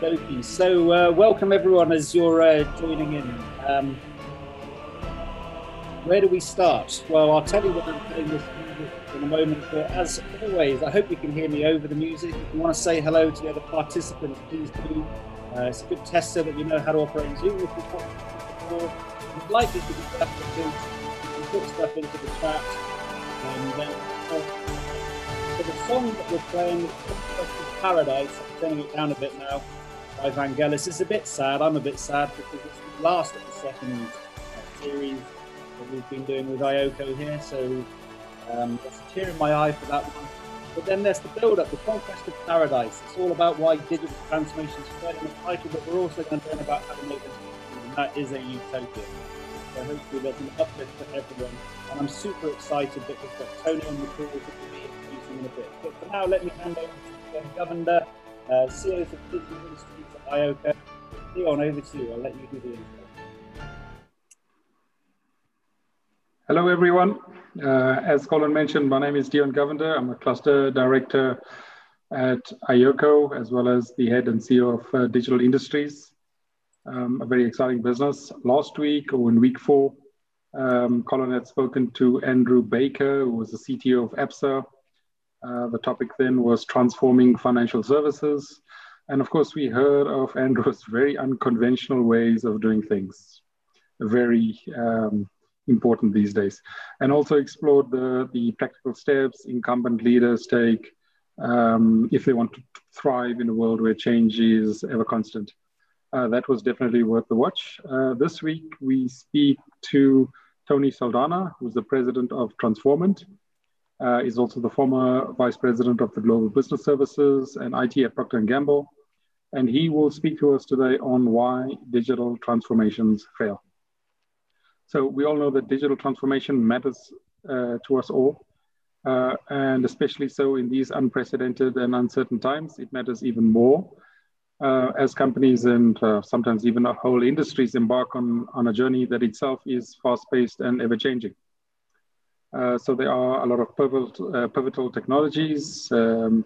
Okie So, uh, welcome everyone as you're uh, joining in. Um, where do we start? Well, I'll tell you what I'm playing this in a moment, but as always, I hope you can hear me over the music. If you want to say hello to the other participants, please do. Uh, it's a good test so that you know how to operate Zoom if you've before. It's likely to be better put stuff into the chat. And then, uh, so the song that we're playing is Paradise. I'm turning it down a bit now Vangelis. It's a bit sad. I'm a bit sad because it's the last of the second uh, series that we've been doing with IOCO here. So um, there's a tear in my eye for that one. But then there's the build-up, the conquest of paradise. It's all about why digital transformation is spread the title, but we're also going to learn about how to make this and that is a utopia. So hopefully there's an uplift for everyone. And I'm super excited that we've got Tony on the call that we'll be introducing in a bit. But for now, let me hand over to Jen Govender, uh, CEO for Digital Industries at IOCO. Leon, over to you. I'll let you do the intro. Hello, everyone. Uh, as Colin mentioned, my name is Dion Govender. I'm a cluster director at IOCO, as well as the head and CEO of uh, Digital Industries, um, a very exciting business. Last week, or in week four, um, Colin had spoken to Andrew Baker, who was the CTO of ABSA. Uh, the topic then was transforming financial services. And of course, we heard of Andrew's very unconventional ways of doing things, very um, important these days. And also explored the, the practical steps incumbent leaders take um, if they want to thrive in a world where change is ever constant. Uh, that was definitely worth the watch. Uh, this week, we speak to Tony Saldanha, who's the president of Transformant. Uh, is also the former vice president of the Global Business Services and IT at Procter & Gamble. And he will speak to us today on why digital transformations fail. So we all know that digital transformation matters uh, to us all. Uh, and especially so in these unprecedented and uncertain times, it matters even more uh, as companies and uh, sometimes even whole industries embark on, on a journey that itself is fast-paced and ever-changing. Uh, so there are a lot of pivotal, uh, pivotal technologies, um,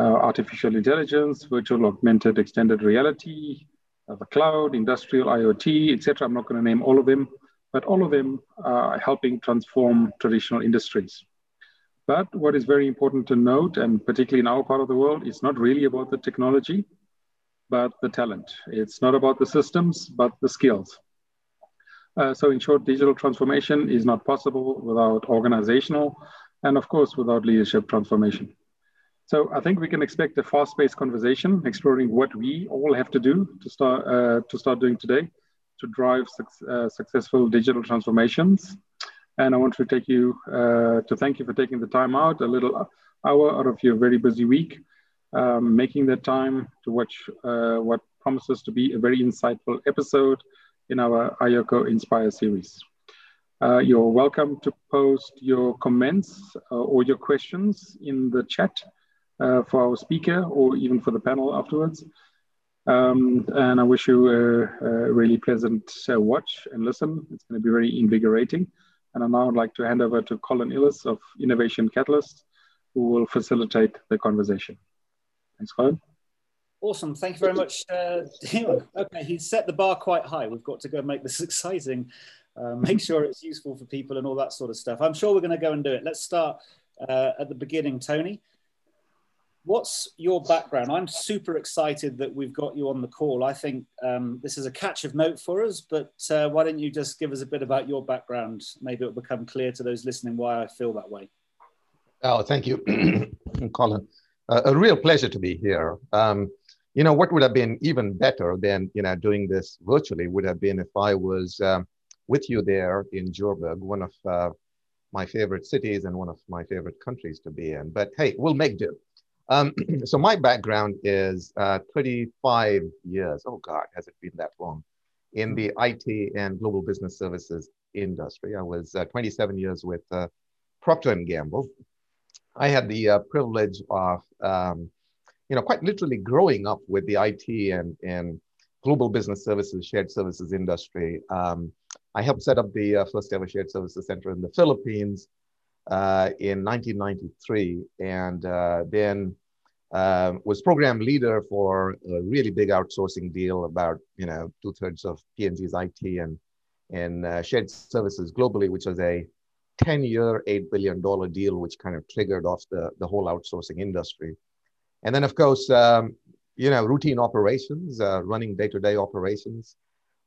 artificial intelligence, virtual augmented extended reality, the cloud, industrial IoT, etc. I'm not going to name all of them, but all of them are helping transform traditional industries. But what is very important to note, and particularly in our part of the world, it's not really about the technology, but the talent. It's not about the systems, but the skills. Uh, so in short, digital transformation is not possible without organizational and of course, without leadership transformation. So I think we can expect a fast-paced conversation exploring what we all have to do to start uh, to start doing today to drive su- uh, successful digital transformations. And I want to take you uh, to thank you for taking the time out, a little hour out of your very busy week, um, making the time to watch uh, what promises to be a very insightful episode in our IOCO Inspire series. Uh, you're welcome to post your comments uh, or your questions in the chat uh, for our speaker or even for the panel afterwards. Um, and I wish you a, a really pleasant uh, watch and listen. It's going to be very invigorating. And I now would like to hand over to Colin Iles of Innovation Catalyst, who will facilitate the conversation. Thanks, Colin. Awesome. Thank you very much, uh, Okay, he's set the bar quite high. We've got to go make this exciting, uh, make sure it's useful for people and all that sort of stuff. I'm sure we're going to go and do it. Let's start uh, at the beginning, Tony what's your background? I'm super excited that we've got you on the call. I think um, this is a catch of note for us, but uh, why don't you just give us a bit about your background? Maybe it'll become clear to those listening why I feel that way. Oh, thank you, Colin. Uh, a real pleasure to be here. Um, you know, what would have been even better than, you know, doing this virtually would have been if I was um, with you there in Joburg, one of uh, my favorite cities and one of my favorite countries to be in. But hey, we'll make do. Um, so my background is uh, 35 years. Oh God, has it been that long? In the IT and global business services industry. I was uh, 27 years with uh, Procter and Gamble. I had the uh, privilege of, um, you know, quite literally growing up with the IT and, and global business services, shared services industry. Um, I helped set up the uh, first ever shared services center in the Philippines uh, in 1993. And uh, then um, was program leader for a really big outsourcing deal about you know two thirds of P&G's IT and and uh, shared services globally, which was a 10 year, $8 billion deal, which kind of triggered off the, the whole outsourcing industry. And then, of course, um, you know, routine operations, uh, running day to day operations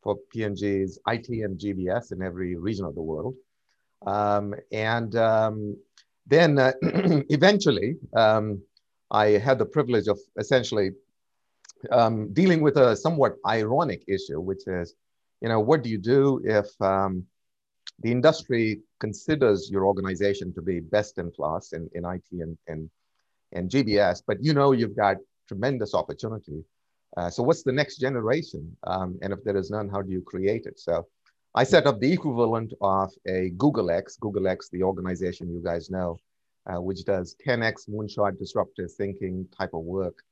for P&G's IT and GBS in every region of the world. Um, and um, then uh, eventually, um, I had the privilege of essentially um, dealing with a somewhat ironic issue, which is, you know, what do you do if um, the industry considers your organization to be best in class in, in IT and, and, and GBS, but you know you've got tremendous opportunity. Uh, so what's the next generation? Um, and if there is none, how do you create it? So I set up the equivalent of a Google X, Google X, the organization you guys know, uh, which does 10x moonshot disruptive thinking type of work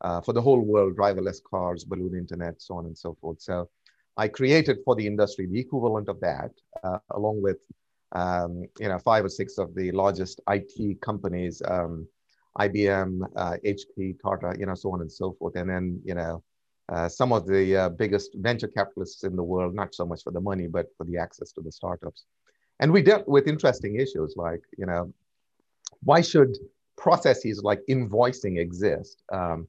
uh, for the whole world, driverless cars, balloon internet, so on and so forth. So I created for the industry the equivalent of that, uh, along with um, you know five or six of the largest IT companies, um, IBM, HP, uh, Tata, you know, so on and so forth, and then you know. Uh, some of the uh, biggest venture capitalists in the world, not so much for the money, but for the access to the startups. And we dealt with interesting issues like, you know, why should processes like invoicing exist? Um,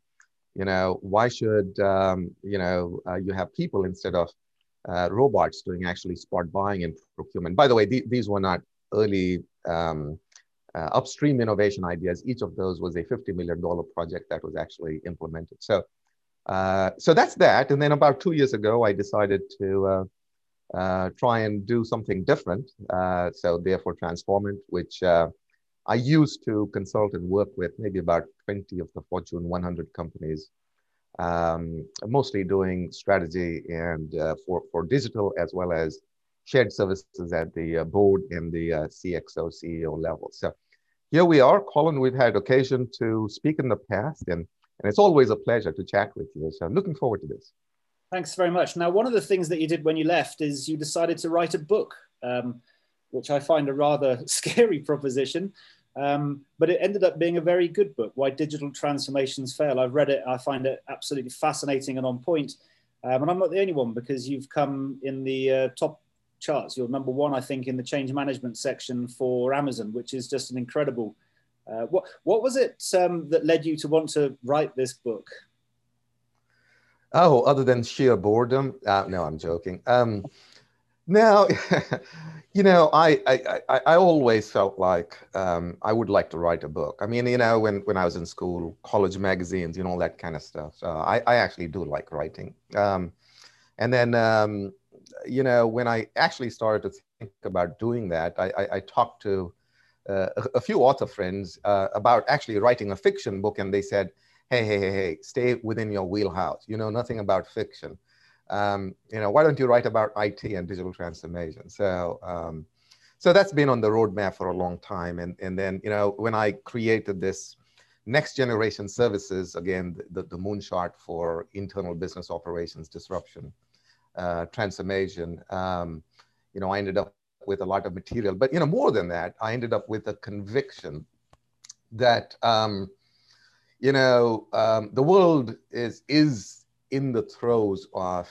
you know, why should, um, you know, uh, you have people instead of uh, robots doing actually spot buying and procurement? By the way, th these were not early um, uh, upstream innovation ideas. Each of those was a $50 million project that was actually implemented. So, uh, so that's that. And then about two years ago, I decided to uh, uh, try and do something different. so therefore Transformant, which I used to consult and work with maybe about 20 of the Fortune 100 companies, um, mostly doing strategy and uh, for, for digital as well as shared services at the uh, board and the uh, CXO CEO level. So here we are, Colin. We've had occasion to speak in the past, and, and it's always a pleasure to chat with you. So I'm looking forward to this. Thanks very much. Now, one of the things that you did when you left is you decided to write a book. Um, which I find a rather scary proposition. Um, but it ended up being a very good book, Why Digital Transformations Fail. I've read it, I find it absolutely fascinating and on point. Um, and I'm not the only one because you've come in the uh, top charts. You're number one, I think, in the change management section for Amazon, which is just an incredible. Uh, what, what was it um, that led you to want to write this book? Oh, other than sheer boredom? Uh, no, I'm joking. Um, now, you know, I, I, I, always felt like um, I would like to write a book. I mean, you know, when, when I was in school, college magazines, you know, all that kind of stuff. So I, I actually do like writing. Um, and then, um, you know, when I actually started to think about doing that, I, I, I talked to uh, a, few author friends uh, about actually writing a fiction book. And they said, hey, hey, hey, hey, stay within your wheelhouse. You know nothing about fiction um, you know, why don't you write about IT and digital transformation? So, um, so that's been on the roadmap for a long time. And, and then, you know, when I created this next generation services, again, the, the moonshot for internal business operations disruption, uh, transformation, um, you know, I ended up with a lot of material. But, you know, more than that, I ended up with a conviction that, um, you know, um, the world is, is in the throes of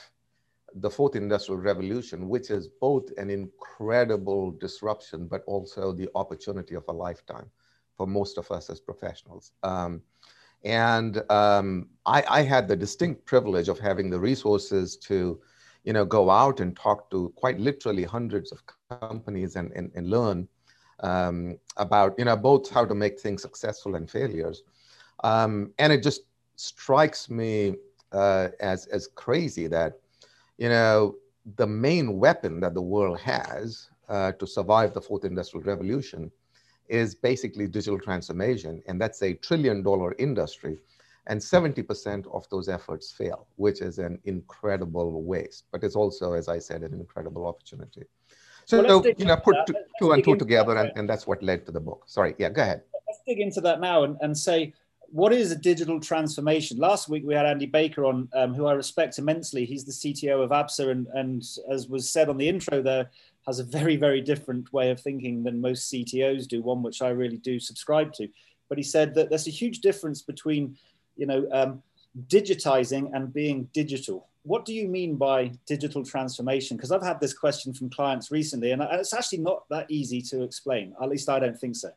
the fourth industrial revolution, which is both an incredible disruption, but also the opportunity of a lifetime for most of us as professionals. Um, and um, I, I, had the distinct privilege of having the resources to, you know, go out and talk to quite literally hundreds of companies and, and, and learn um, about, you know, both how to make things successful and failures. Um, and it just strikes me uh, as, as crazy that you know, the main weapon that the world has uh, to survive the fourth industrial revolution is basically digital transformation. And that's a trillion dollar industry. And 70% of those efforts fail, which is an incredible waste. But it's also, as I said, an incredible opportunity. So, you know, put two, two and two together, and, and that's what led to the book. Sorry, yeah, go ahead. Let's dig into that now and, and say, what is a digital transformation? Last week we had Andy Baker on, um, who I respect immensely. He's the CTO of ABSA, and, and as was said on the intro, there has a very, very different way of thinking than most CTOs do. One which I really do subscribe to. but he said that there's a huge difference between, you know, um, digitizing and being digital. What do you mean by digital transformation? Because I've had this question from clients recently, and it's actually not that easy to explain. At least I don't think so.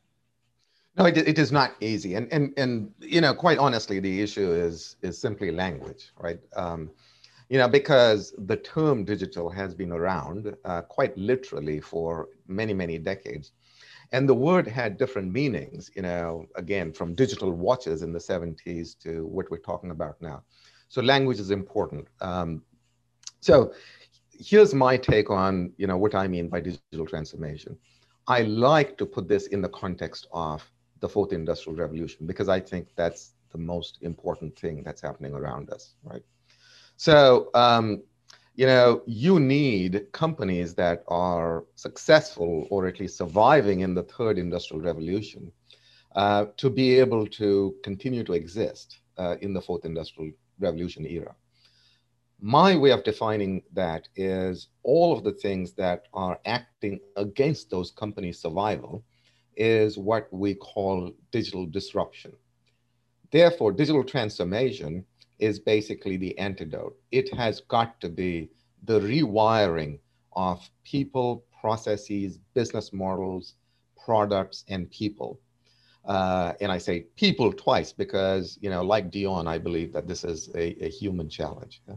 No, it, it is not easy, and and and you know, quite honestly, the issue is is simply language, right? Um, you know, because the term digital has been around uh, quite literally for many many decades, and the word had different meanings. You know, again, from digital watches in the '70s to what we're talking about now. So language is important. Um, so here's my take on you know what I mean by digital transformation. I like to put this in the context of the fourth industrial revolution because I think that's the most important thing that's happening around us, right? So, um, you know, you need companies that are successful or at least surviving in the third industrial revolution uh, to be able to continue to exist uh, in the fourth industrial revolution era. My way of defining that is all of the things that are acting against those companies' survival is what we call digital disruption. Therefore, digital transformation is basically the antidote. It has got to be the rewiring of people, processes, business models, products, and people. Uh, and I say people twice because, you know, like Dion, I believe that this is a, a human challenge. Yeah?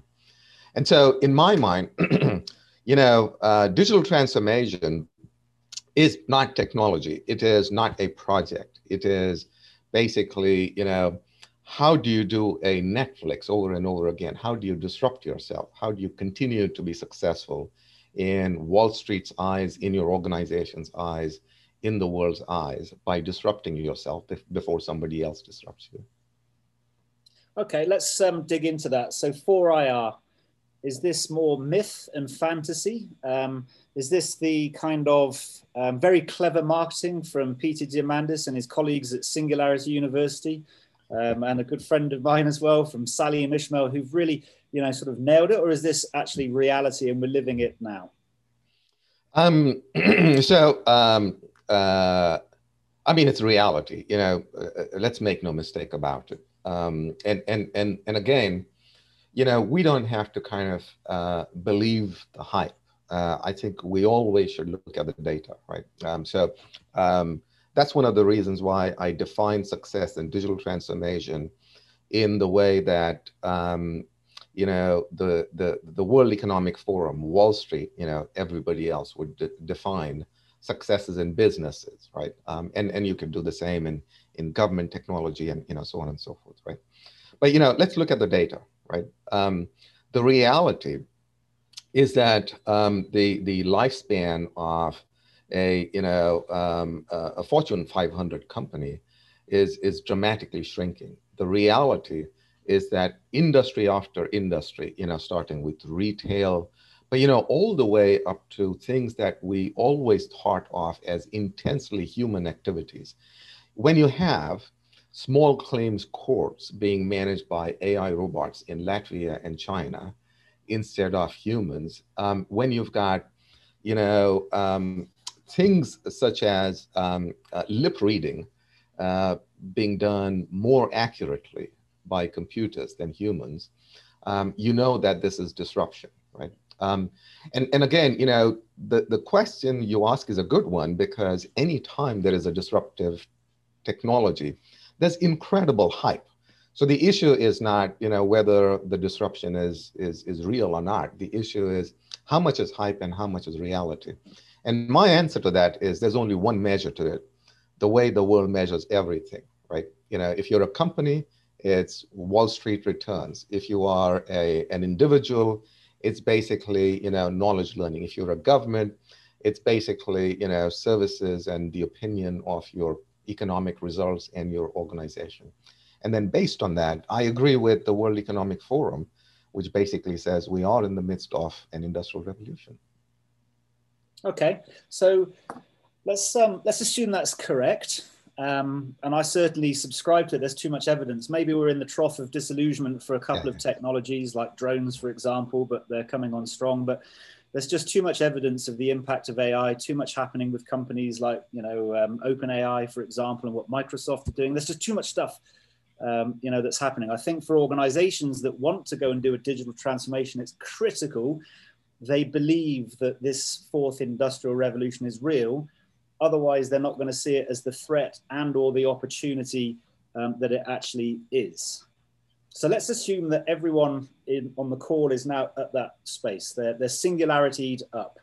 And so, in my mind, you know, uh, digital transformation is not technology. It is not a project. It is basically, you know, how do you do a Netflix over and over again? How do you disrupt yourself? How do you continue to be successful in Wall Street's eyes, in your organization's eyes, in the world's eyes by disrupting yourself before somebody else disrupts you? Okay, let's um, dig into that. So, 4IR, is this more myth and fantasy? Um, is this the kind of um, very clever marketing from Peter Diamandis and his colleagues at Singularity University, um, and a good friend of mine as well from Salim Ismail, who've really, you know, sort of nailed it, or is this actually reality and we're living it now? Um, so, um, uh, I mean, it's reality. You know, uh, let's make no mistake about it. Um, and and and and again, you know, we don't have to kind of uh, believe the hype uh, I think we always should look at the data, right? Um, so um, that's one of the reasons why I define success and digital transformation in the way that um, you know the the the World Economic Forum, Wall Street, you know everybody else would de- define successes in businesses, right? Um, and and you can do the same in in government technology and you know so on and so forth, right? But you know let's look at the data, right? Um, the reality is that um, the the lifespan of a you know um, a Fortune 500 company is is dramatically shrinking. The reality is that industry after industry, you know, starting with retail, but you know, all the way up to things that we always thought of as intensely human activities. When you have small claims courts being managed by AI robots in Latvia and China, instead of humans. Um, when you've got, you know, um, things such as um, uh, lip reading uh, being done more accurately by computers than humans, um, you know that this is disruption, right? Um, and, and again, you know, the, the question you ask is a good one because anytime there is a disruptive technology, there's incredible hype so the issue is not, you know, whether the disruption is is is real or not. The issue is how much is hype and how much is reality. And my answer to that is there's only one measure to it, the way the world measures everything, right? You know, if you're a company, it's Wall Street returns. If you are a, an individual, it's basically, you know, knowledge learning. If you're a government, it's basically, you know, services and the opinion of your economic results and your organization. And then based on that, I agree with the World Economic Forum, which basically says we are in the midst of an industrial revolution. Okay, so let's um, let's assume that's correct. Um, and I certainly subscribe to it. There's too much evidence. Maybe we're in the trough of disillusionment for a couple yeah. of technologies like drones, for example, but they're coming on strong. But there's just too much evidence of the impact of AI, too much happening with companies like, you know, um, OpenAI, for example, and what Microsoft are doing. There's just too much stuff, um, you know, that's happening. I think for organizations that want to go and do a digital transformation, it's critical they believe that this fourth industrial revolution is real. Otherwise, they're not going to see it as the threat and or the opportunity um, that it actually is. So let's assume that everyone in, on the call is now at that space. They're, they're singularityed up.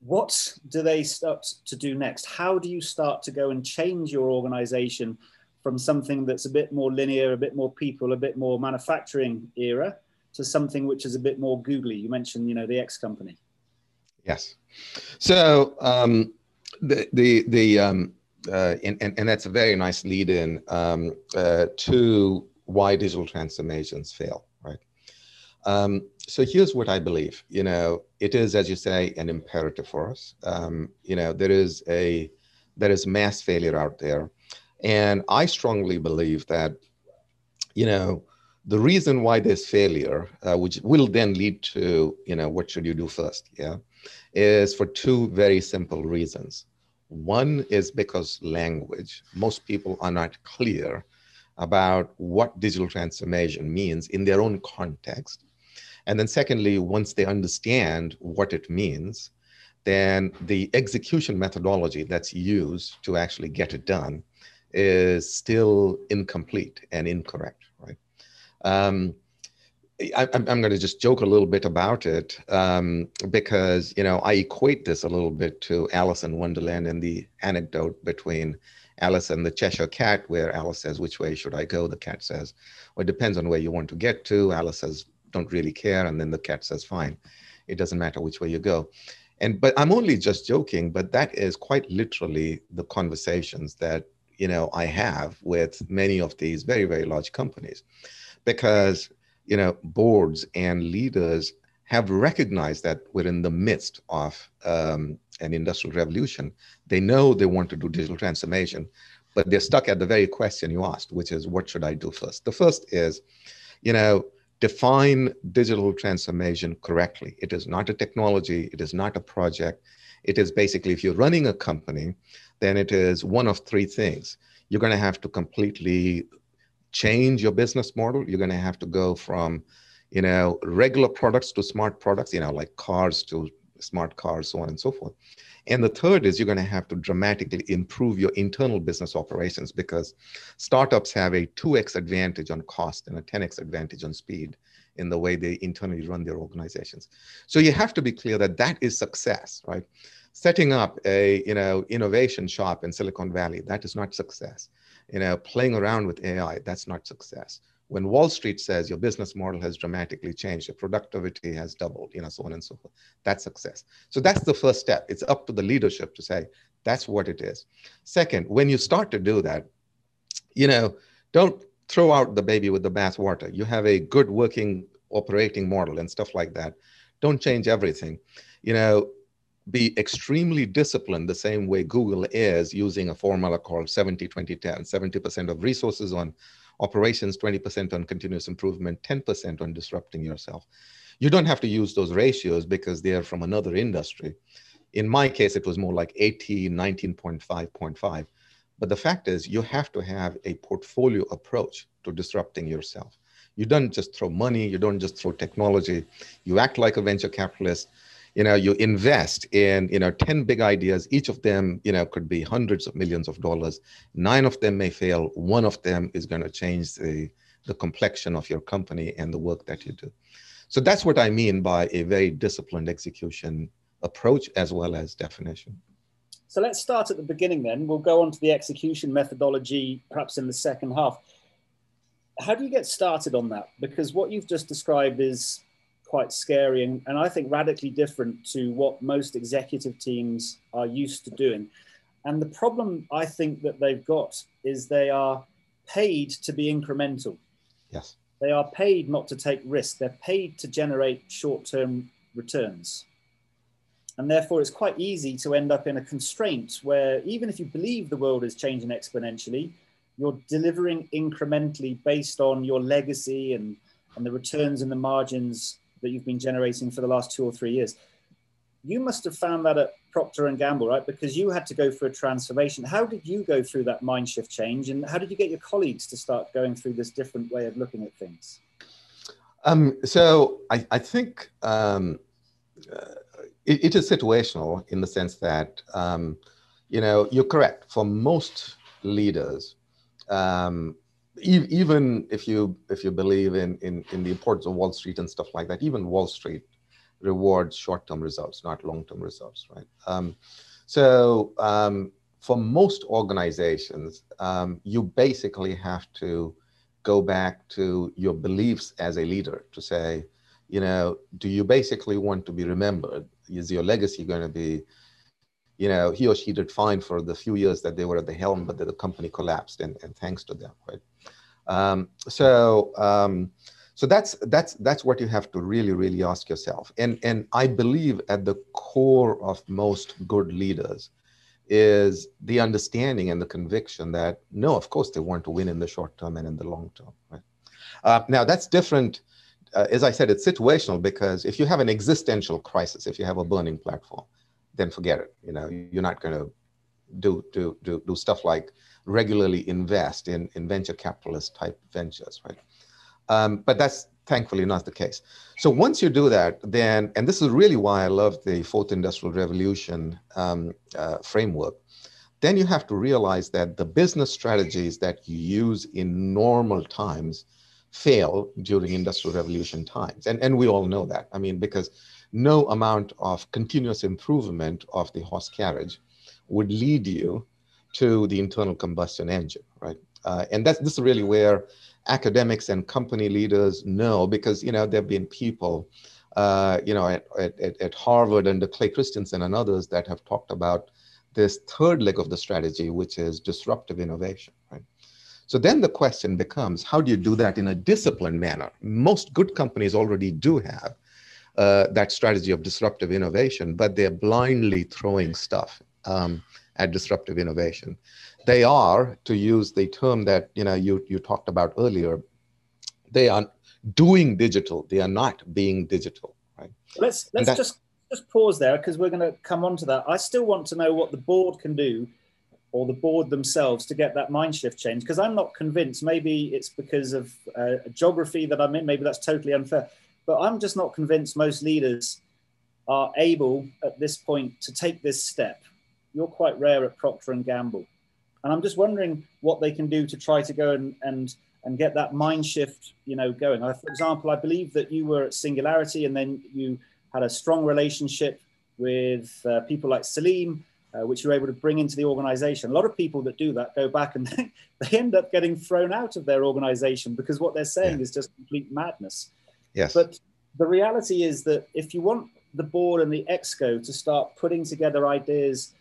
What do they start to do next? How do you start to go and change your organization from something that's a bit more linear, a bit more people, a bit more manufacturing era to something which is a bit more googly? You mentioned, you know, the X company. Yes. So um, the the the um, uh, and, and, and that's a very nice lead in um, uh, to why digital transformations fail, right? Um, so here's what I believe. You know, it is, as you say, an imperative for us. Um, you know, there is a there is mass failure out there, and I strongly believe that, you know, the reason why there's failure, uh, which will then lead to, you know, what should you do first? Yeah, is for two very simple reasons. One is because language. Most people are not clear about what digital transformation means in their own context. And then, secondly, once they understand what it means, then the execution methodology that's used to actually get it done is still incomplete and incorrect? Um, I, am going to just joke a little bit about it um, because you know I equate this a little bit to Alice in Wonderland and the anecdote between Alice and the Cheshire Cat, where Alice says, Which way should I go? The cat says, Well, it depends on where you want to get to. Alice says, Don't really care. And then the cat says, Fine. It doesn't matter which way you go. And but I'm only just joking, but that is quite literally the conversations that you know I have with many of these very, very large companies. Because you know, boards and leaders have recognized that we're in the midst of um, an industrial revolution. They know they want to do digital transformation, but they're stuck at the very question you asked, which is what should I do first? The first is, you know, define digital transformation correctly. It is not a technology, it is not a project. It is basically, if you're running a company, then it is one of three things. You're going to have to completely change your business model. You're going to have to go from, you know, regular products to smart products, you know, like cars to smart cars, so on and so forth. And the third is you're going to have to dramatically improve your internal business operations because startups have a 2x advantage on cost and a 10x advantage on speed in the way they internally run their organizations. So you have to be clear that that is success, right? Setting up a you know innovation shop in Silicon Valley that is not success. You know playing around with AI that's not success when Wall Street says your business model has dramatically changed, your productivity has doubled, you know, so on and so forth, that's success. So that's the first step. It's up to the leadership to say, that's what it is. Second, when you start to do that, you know, don't throw out the baby with the bathwater. You have a good working operating model and stuff like that. Don't change everything. You know, be extremely disciplined the same way Google is using a formula called 70 20 10 70% of resources on operations 20% on continuous improvement 10% on disrupting yourself. You don't have to use those ratios because they're from another industry. In my case it was more like 18 19.5.5 but the fact is you have to have a portfolio approach to disrupting yourself. You don't just throw money you don't just throw technology. You act like a venture capitalist you know you invest in you know 10 big ideas. Each of them you know could be hundreds of millions of dollars. Nine of them may fail. One of them is going to change the the complexion of your company and the work that you do. So that's what i mean by a very disciplined execution approach as well as definition. So let's start at the beginning then. We'll go on to the execution methodology perhaps in the second half. How do you get started on that? Because what you've just described is quite scary and, and I think radically different to what most executive teams are used to doing. And the problem I think that they've got is they are paid to be incremental. Yes. They are paid not to take risk. They're paid to generate short term returns. And therefore, it's quite easy to end up in a constraint where even if you believe the world is changing exponentially, you're delivering incrementally based on your legacy and, and the returns and the margins that you've been generating for the last two or three years. You must have found that at Procter and Gamble, right? Because you had to go through a transformation. How did you go through that mind shift change, and how did you get your colleagues to start going through this different way of looking at things? Um, so I, I think um, uh, it, it is situational in the sense that um, you know you're correct. For most leaders, um, even if you if you believe in, in in the importance of Wall Street and stuff like that, even Wall Street rewards short-term results, not long-term results, right? Um, so um, for most organizations, um, you basically have to go back to your beliefs as a leader to say, you know, do you basically want to be remembered? Is your legacy going to be, you know, he or she did fine for the few years that they were at the helm, but the company collapsed, and, and thanks to them, right? Um, so, um, so that's that's that's what you have to really really ask yourself. And and I believe at the core of most good leaders is the understanding and the conviction that no, of course they want to win in the short term and in the long term. Right? Uh, now that's different. Uh, as I said, it's situational because if you have an existential crisis, if you have a burning platform, then forget it. You know, you're not going to do do do do stuff like regularly invest in in venture capitalist type ventures, right? Um, but that's thankfully not the case. So once you do that, then, and this is really why I love the fourth industrial revolution um, uh, framework, then you have to realize that the business strategies that you use in normal times fail during industrial revolution times. And, and we all know that. I mean, because no amount of continuous improvement of the horse carriage would lead you to the internal combustion engine, right? Uh, and that's this is really where academics and company leaders know because you know there have been people uh, you know at, at, at harvard under clay christensen and others that have talked about this third leg of the strategy which is disruptive innovation right? So then the question becomes how do you do that in a disciplined manner? Most good companies already do have uh, that strategy of disruptive innovation but they're blindly throwing stuff. Um, at disruptive innovation they are, to use the term that you know you, you talked about earlier, they are doing digital. They are not being digital. Right. Let's let's just just pause there because we're going to come on to that. I still want to know what the board can do or the board themselves to get that mind shift change because I'm not convinced. Maybe it's because of uh, geography that I'm in. Maybe that's totally unfair. But I'm just not convinced most leaders are able at this point to take this step. You're quite rare at Procter and Gamble. And I'm just wondering what they can do to try to go and and and get that mind shift, you know, going. I, for example, I believe that you were at Singularity, and then you had a strong relationship with uh, people like Salim, uh, which you were able to bring into the organization. A lot of people that do that go back and they end up getting thrown out of their organization because what they're saying yeah. is just complete madness. Yes. But the reality is that if you want the board and the exco to start putting together ideas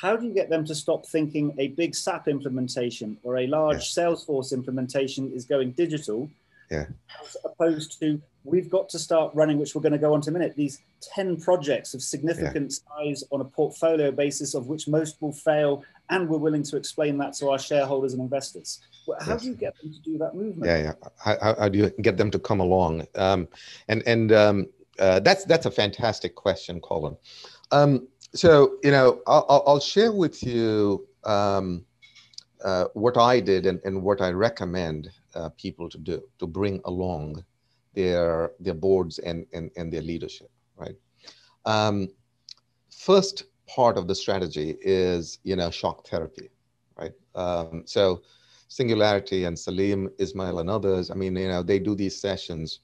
how do you get them to stop thinking a big SAP implementation or a large yeah. Salesforce implementation is going digital, yeah. as opposed to we've got to start running, which we're going to go on to a minute, these 10 projects of significant yeah. size on a portfolio basis of which most will fail, and we're willing to explain that to our shareholders and investors. How yes. do you get them to do that movement? Yeah, yeah. How, how do you get them to come along? Um, and and um, uh, that's that's a fantastic question, Colin. Um, so you know i'll, I'll share with you um, uh, what i did and, and what i recommend uh, people to do to bring along their their boards and and, and their leadership right? Um, first part of the strategy is you know shock therapy right? Um, so singularity and salim ismail and others i mean you know they do these sessions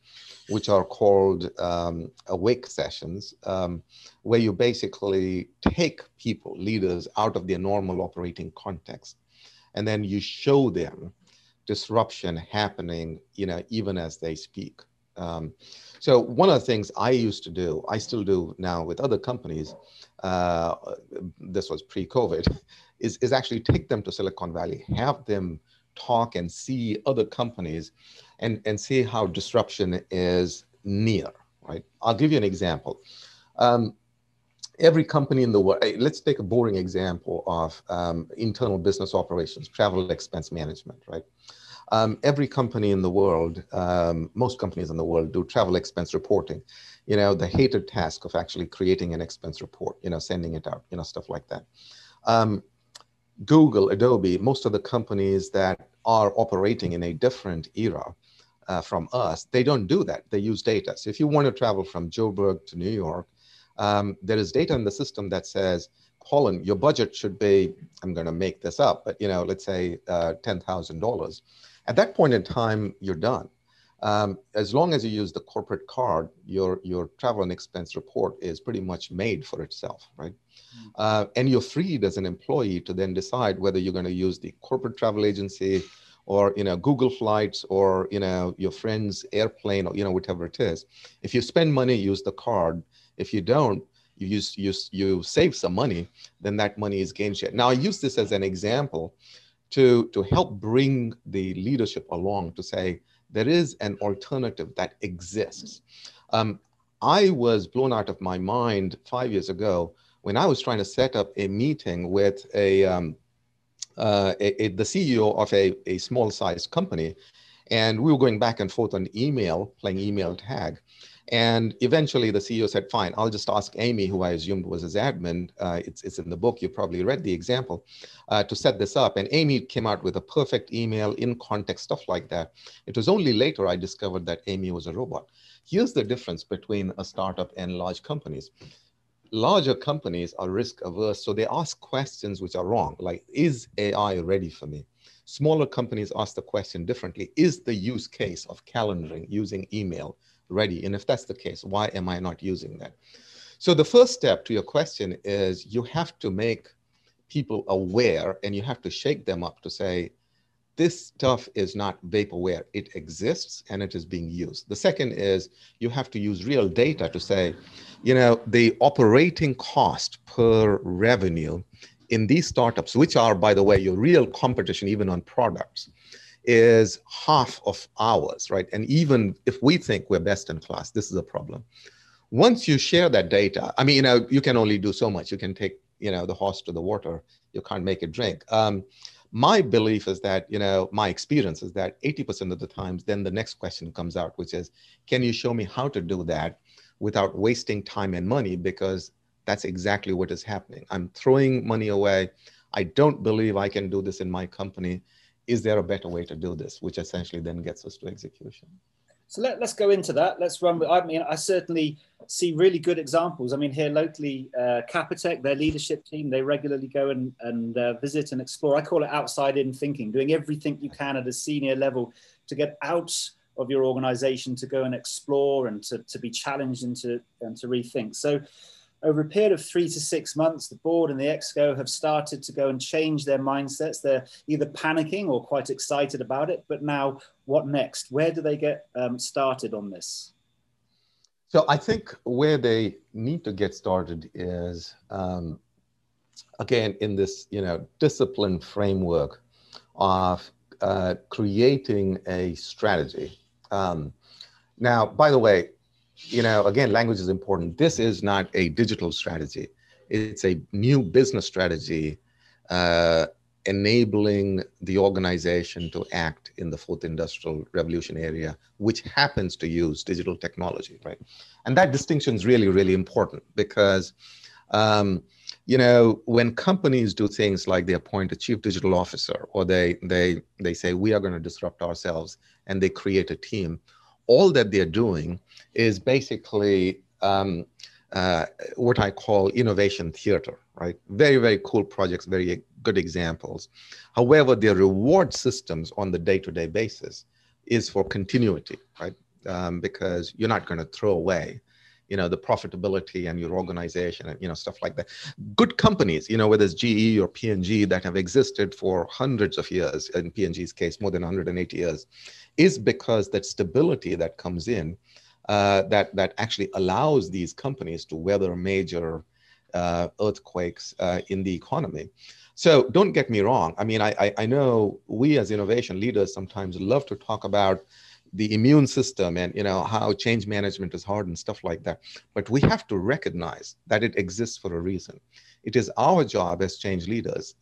which are called um, awake sessions, um, where you basically take people, leaders, out of their normal operating context, and then you show them disruption happening, you know, even as they speak. Um, so one of the things I used to do, I still do now with other companies, uh, this was pre-COVID, is, is actually take them to Silicon Valley, have them talk and see other companies and, and see how disruption is near, right? I'll give you an example. Um, every company in the world, let's take a boring example of um, internal business operations, travel expense management, right? Um, every company in the world, um, most companies in the world do travel expense reporting. You know, the hated task of actually creating an expense report, you know, sending it out, you know, stuff like that. Um, Google, Adobe, most of the companies that are operating in a different era uh, from us, they don't do that. They use data. So if you want to travel from Joburg to New York, um, there is data in the system that says, Colin, your budget should be, I'm going to make this up, but you know, let's say uh, $10,000. At that point in time, you're done. Um, as long as you use the corporate card, your, your travel and expense report is pretty much made for itself, right? Mm. Uh, and you're freed as an employee to then decide whether you're going to use the corporate travel agency or you know Google Flights or you know your friend's airplane or you know whatever it is. If you spend money, use the card. If you don't, you use you you save some money, then that money is gain share. Now I use this as an example to to help bring the leadership along to say there is an alternative that exists. Um, I was blown out of my mind five years ago when I was trying to set up a meeting with a, um, uh, a, a, the CEO of a, a small sized company. And we were going back and forth on email, playing email tag. And eventually the CEO said, fine, I'll just ask Amy, who I assumed was his admin. Uh, it's, it's in the book, you probably read the example, uh, to set this up. And Amy came out with a perfect email in context, stuff like that. It was only later I discovered that Amy was a robot. Here's the difference between a startup and large companies. Larger companies are risk averse, so they ask questions which are wrong, like, is AI ready for me? Smaller companies ask the question differently. Is the use case of calendaring using email ready? And if that's the case, why am I not using that? So the first step to your question is you have to make people aware and you have to shake them up to say, this stuff is not vaporware. It exists and it is being used. The second is you have to use real data to say, you know, the operating cost per revenue in these startups, which are, by the way, your real competition, even on products, is half of ours, right? And even if we think we're best in class, this is a problem. Once you share that data, I mean, you know, you can only do so much. You can take, you know, the horse to the water. You can't make it drink. Um, my belief is that, you know, my experience is that 80% of the times, then the next question comes out, which is, can you show me how to do that without wasting time and money? Because that's exactly what is happening. I'm throwing money away. I don't believe I can do this in my company is there a better way to do this, which essentially then gets us to execution. So let, us go into that. Let's run. With, I mean, I certainly see really good examples. I mean, here locally, uh, Capitec, their leadership team, they regularly go and, and uh, visit and explore. I call it outside in thinking, doing everything you can at a senior level to get out of your organization to go and explore and to, to be challenged and to, and to rethink. So over a period of three to six months, the board and the exco have started to go and change their mindsets. They're either panicking or quite excited about it. But now, what next? Where do they get um, started on this? So I think where they need to get started is, um, again, in this you know discipline framework of uh, creating a strategy. Um, now, by the way, you know, again, language is important. This is not a digital strategy. It's a new business strategy uh, enabling the organization to act in the fourth industrial revolution area, which happens to use digital technology, right? And that distinction is really, really important because, um, you know, when companies do things like they appoint a chief digital officer or they they they say we are going to disrupt ourselves and they create a team, all that they're doing is basically um, uh, what I call innovation theater, right? Very, very cool projects, very good examples. However, their reward systems on the day-to-day basis is for continuity, right? Um, because you're not going to throw away, you know, the profitability and your organization and, you know, stuff like that. Good companies, you know, whether it's GE or P&G that have existed for hundreds of years, in P&G's case, more than 180 years, is because that stability that comes in uh, that that actually allows these companies to weather major uh, earthquakes uh, in the economy. So don't get me wrong. I mean, I, I, I know we as innovation leaders sometimes love to talk about the immune system and you know how change management is hard and stuff like that. But we have to recognize that it exists for a reason. It is our job as change leaders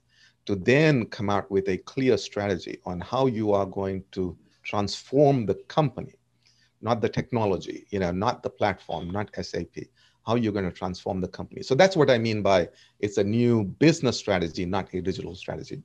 to then come out with a clear strategy on how you are going to transform the company, not the technology, you know, not the platform, not SAP, how you're going to transform the company. So that's what I mean by it's a new business strategy, not a digital strategy.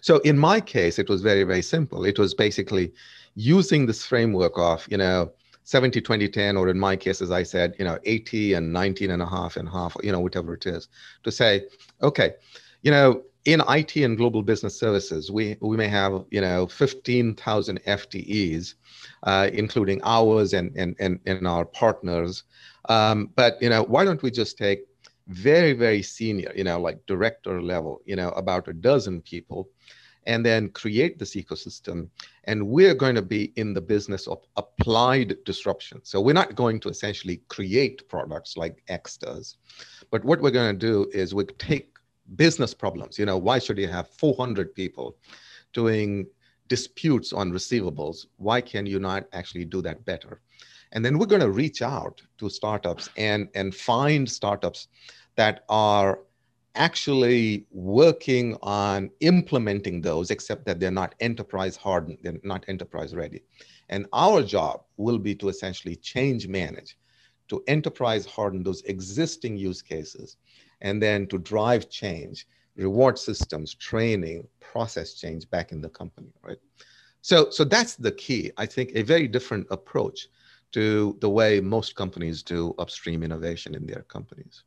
So in my case, it was very, very simple. It was basically using this framework of, you know, 70, 20, 10, or in my case, as I said, you know, 80 and 19 and a half and half, you know, whatever it is, to say, okay, you know, in IT and global business services, we, we may have, you know, 15,000 FTEs, uh, including ours and, and, and, and our partners. Um, but, you know, why don't we just take very, very senior, you know, like director level, you know, about a dozen people, and then create this ecosystem. And we're going to be in the business of applied disruption. So we're not going to essentially create products like X does. But what we're going to do is we take business problems. You know, why should you have 400 people doing disputes on receivables? Why can you not actually do that better? And then we're going to reach out to startups and, and find startups that are actually working on implementing those, except that they're not enterprise hardened, they're not enterprise ready. And our job will be to essentially change manage, to enterprise harden those existing use cases, and then to drive change, reward systems, training, process change back in the company, right? So, so that's the key. I think a very different approach to the way most companies do upstream innovation in their companies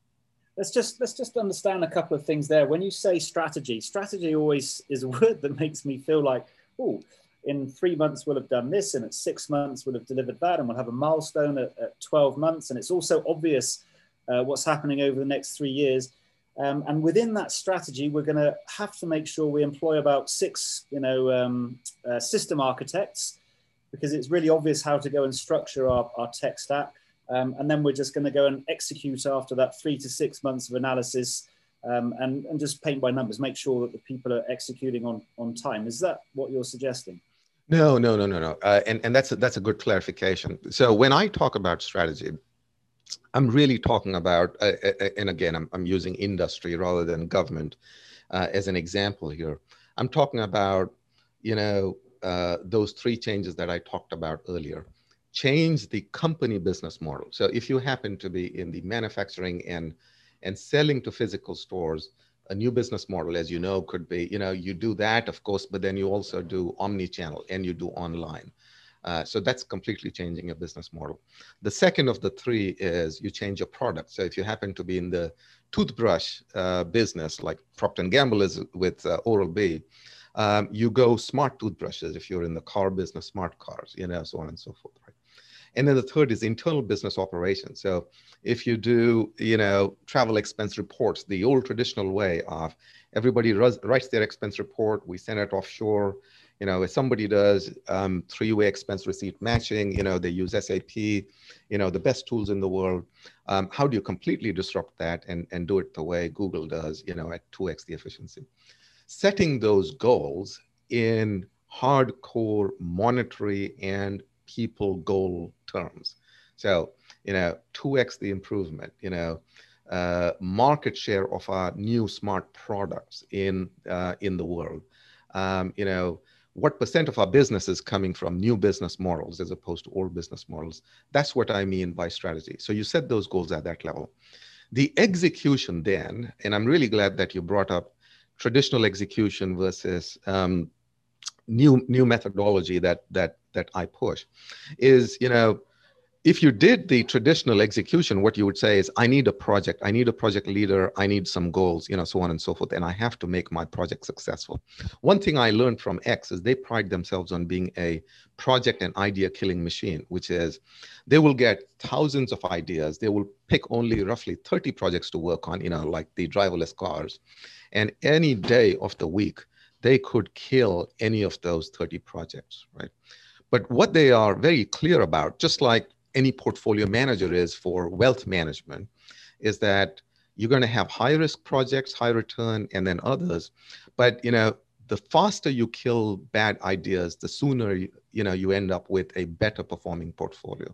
let's just let's just understand a couple of things there when you say strategy strategy always is a word that makes me feel like oh in three months we'll have done this and at six months we'll have delivered that and we'll have a milestone at, at 12 months and it's also obvious uh, what's happening over the next three years um, and within that strategy we're going to have to make sure we employ about six you know um, uh, system architects because it's really obvious how to go and structure our, our tech stack um, and then we're just going to go and execute after that three to six months of analysis um, and, and just paint by numbers, make sure that the people are executing on, on time. Is that what you're suggesting? No, no, no, no, no. Uh, and, and that's a, that's a good clarification. So when I talk about strategy, I'm really talking about, uh, uh, uh and again, I'm, I'm using industry rather than government uh, as an example here. I'm talking about, you know, uh, those three changes that I talked about earlier change the company business model. So if you happen to be in the manufacturing and and selling to physical stores, a new business model, as you know, could be, you know, you do that, of course, but then you also do omni-channel and you do online. Uh, so that's completely changing your business model. The second of the three is you change your product. So if you happen to be in the toothbrush uh, business, like Procter & Gamble is with uh, Oral-B, um, you go smart toothbrushes. If you're in the car business, smart cars, you know, so on and so forth, right? And then the third is internal business operations. So if you do, you know, travel expense reports, the old traditional way of everybody writes their expense report, we send it offshore. You know, if somebody does um, three-way expense receipt matching, you know, they use SAP, you know, the best tools in the world. Um, how do you completely disrupt that and, and do it the way Google does, you know, at 2x the efficiency? Setting those goals in hardcore monetary and people goal terms. So, you know, 2x the improvement, you know, uh, market share of our new smart products in, uh, in the world. Um, you know, what percent of our business is coming from new business models as opposed to old business models? That's what I mean by strategy. So you set those goals at that level. The execution then, and I'm really glad that you brought up traditional execution versus um, new new methodology that that that I push is, you know, if you did the traditional execution, what you would say is, I need a project, I need a project leader, I need some goals, you know, so on and so forth, and I have to make my project successful. One thing I learned from X is they pride themselves on being a project and idea killing machine, which is they will get thousands of ideas. They will pick only roughly 30 projects to work on, you know, like the driverless cars. And any day of the week, they could kill any of those 30 projects, right? But what they are very clear about, just like any portfolio manager is for wealth management, is that you're going to have high risk projects, high return, and then others. But you know, the faster you kill bad ideas, the sooner you, know you end up with a better performing portfolio.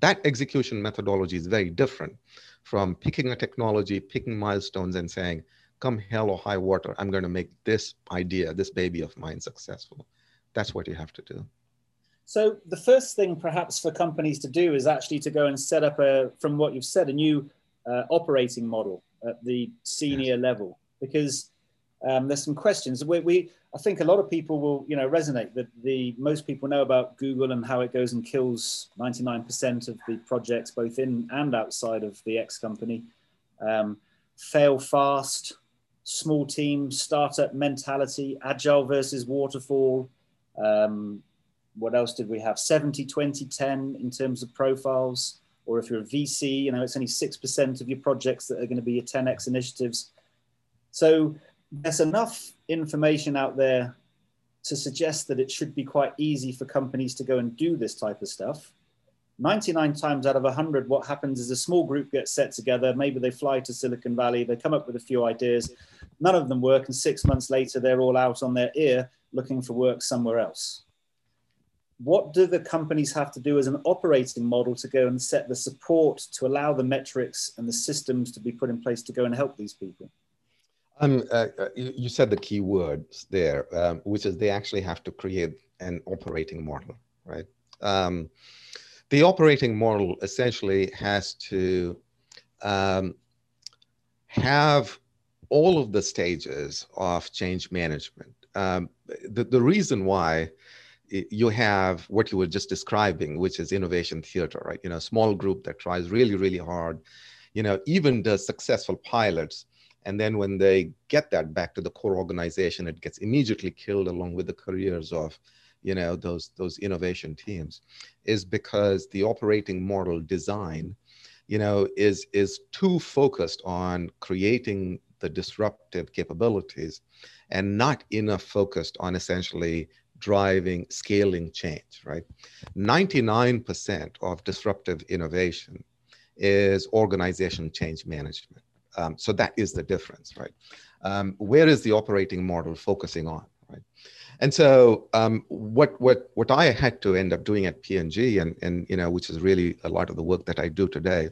That execution methodology is very different from picking a technology, picking milestones, and saying, come hell or high water, I'm going to make this idea, this baby of mine successful. That's what you have to do. So the first thing perhaps for companies to do is actually to go and set up a, from what you've said, a new uh, operating model at the senior yes. level, because um, there's some questions. We, we, I think a lot of people will, you know, resonate that the most people know about Google and how it goes and kills 99% of the projects, both in and outside of the X company. Um, fail fast, small team, startup mentality, agile versus waterfall. Um, what else did we have? 70, 20, 10 in terms of profiles. Or if you're a VC, you know, it's only 6% of your projects that are going to be your 10x initiatives. So there's enough information out there to suggest that it should be quite easy for companies to go and do this type of stuff. 99 times out of 100, what happens is a small group gets set together. Maybe they fly to Silicon Valley, they come up with a few ideas, none of them work, and six months later, they're all out on their ear looking for work somewhere else. What do the companies have to do as an operating model to go and set the support to allow the metrics and the systems to be put in place to go and help these people? Um, uh, uh you said the key words there, um, which is they actually have to create an operating model, right? Um, the operating model essentially has to um, have all of the stages of change management. Um, the, the reason why you have what you were just describing, which is innovation theater, right? You know, small group that tries really, really hard, you know, even does successful pilots. And then when they get that back to the core organization, it gets immediately killed along with the careers of you know those those innovation teams is because the operating model design you know is is too focused on creating the disruptive capabilities and not enough focused on essentially driving scaling change right? 99% of disruptive innovation is organization change management. Um, so that is the difference right? Um, where is the operating model focusing on right? And so um, what what what I had to end up doing at P&G, and and you know, which is really a lot of the work that I do today,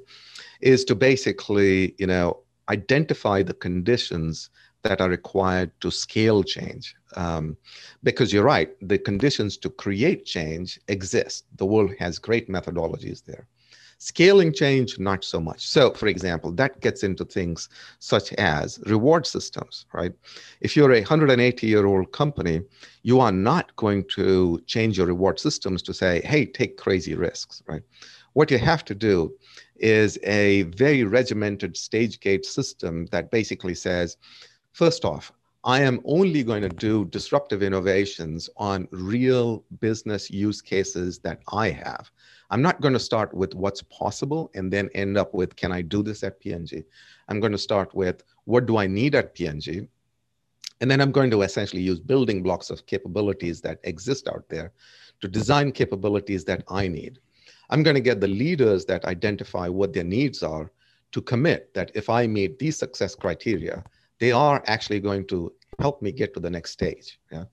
is to basically you know identify the conditions that are required to scale change. Um, because you're right, the conditions to create change exist. The world has great methodologies there. Scaling change, not so much. So, for example, that gets into things such as reward systems, right? If you're a 180 year old company, you are not going to change your reward systems to say, hey, take crazy risks, right? What you have to do is a very regimented stage gate system that basically says, first off, I am only going to do disruptive innovations on real business use cases that I have. I'm not going to start with what's possible and then end up with, can I do this at P&G? I'm going to start with, what do I need at P&G? And then I'm going to essentially use building blocks of capabilities that exist out there to design capabilities that I need. I'm going to get the leaders that identify what their needs are to commit that if I meet these success criteria, they are actually going to help me get to the next stage. Yeah?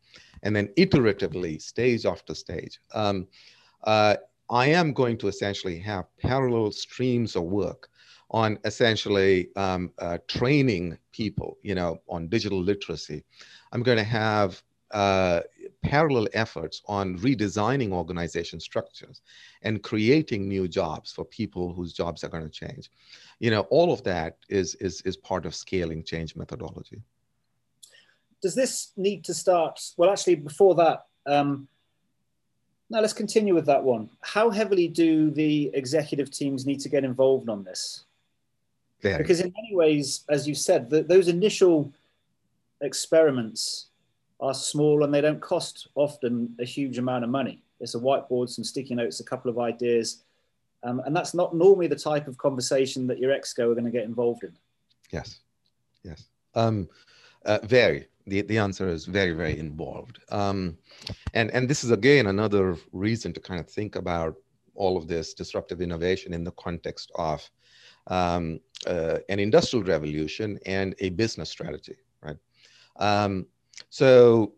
And then iteratively, stage after stage. Um, uh, I am going to essentially have parallel streams of work on essentially um, uh, training people, you know, on digital literacy. I'm going to have uh, parallel efforts on redesigning organization structures and creating new jobs for people whose jobs are going to change. You know, all of that is is is part of scaling change methodology. Does this need to start? Well, actually, before that. Um, now let's continue with that one. How heavily do the executive teams need to get involved on this? Because in many ways, as you said, the, those initial experiments are small and they don't cost often a huge amount of money. It's a whiteboard, some sticky notes, a couple of ideas. Um, and that's not normally the type of conversation that your exco are going to get involved in. Yes, yes. Um, uh, very the, the answer is very, very involved. Um, and, and this is, again, another reason to kind of think about all of this disruptive innovation in the context of um, uh, an industrial revolution and a business strategy, right? Um, so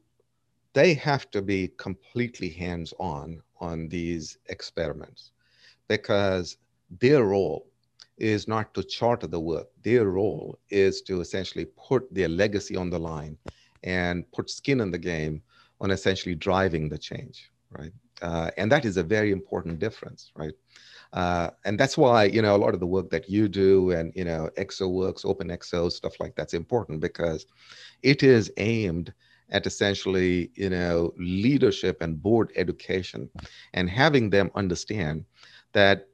they have to be completely hands-on on these experiments because their role is not to charter the work. Their role is to essentially put their legacy on the line and put skin in the game on essentially driving the change, right? Uh, and that is a very important difference, right? Uh, and that's why you know a lot of the work that you do and you know ExoWorks, OpenExo, stuff like that's important because it is aimed at essentially you know leadership and board education and having them understand that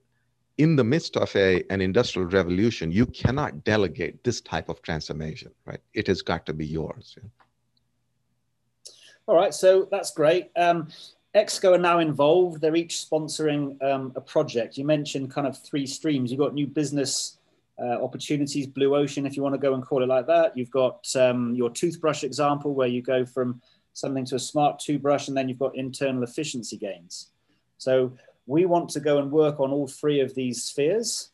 in the midst of a, an industrial revolution, you cannot delegate this type of transformation, right? It has got to be yours. All right, so that's great. Um, Exco are now involved. They're each sponsoring um, a project. You mentioned kind of three streams. You've got new business uh, opportunities, blue ocean, if you want to go and call it like that. You've got um, your toothbrush example, where you go from something to a smart toothbrush, and then you've got internal efficiency gains. So we want to go and work on all three of these spheres.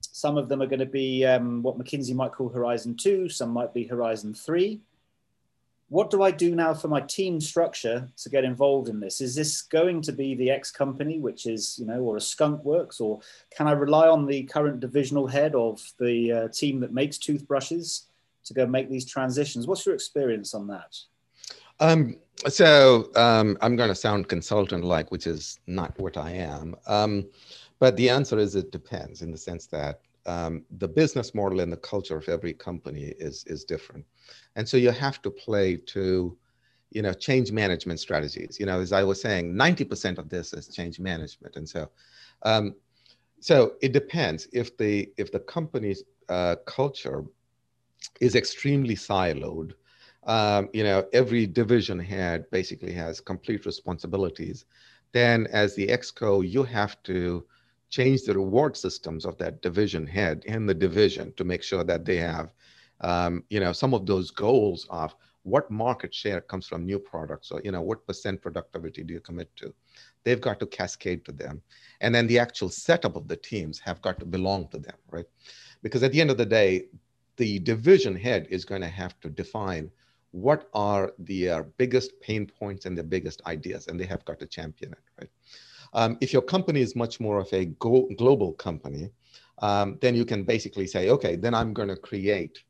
Some of them are going to be um, what McKinsey might call Horizon 2, some might be Horizon 3. What do I do now for my team structure to get involved in this? Is this going to be the X company, which is, you know, or a skunk works, or can I rely on the current divisional head of the uh, team that makes toothbrushes to go make these transitions? What's your experience on that? Um, so um, I'm going to sound consultant-like, which is not what I am. Um, but the answer is it depends in the sense that um, the business model and the culture of every company is is different, and so you have to play to, you know, change management strategies. You know, as I was saying, 90% of this is change management, and so, um, so it depends if the if the company's uh, culture is extremely siloed um, you know, every division head basically has complete responsibilities. Then as the exco, you have to change the reward systems of that division head in the division to make sure that they have, um, you know, some of those goals of what market share comes from new products or, you know, what percent productivity do you commit to? They've got to cascade to them. And then the actual setup of the teams have got to belong to them, right? Because at the end of the day, the division head is going to have to define what are the biggest pain points and the biggest ideas, and they have got to champion it, right? Um, if your company is much more of a go- global company, um, then you can basically say, okay, then I'm going to create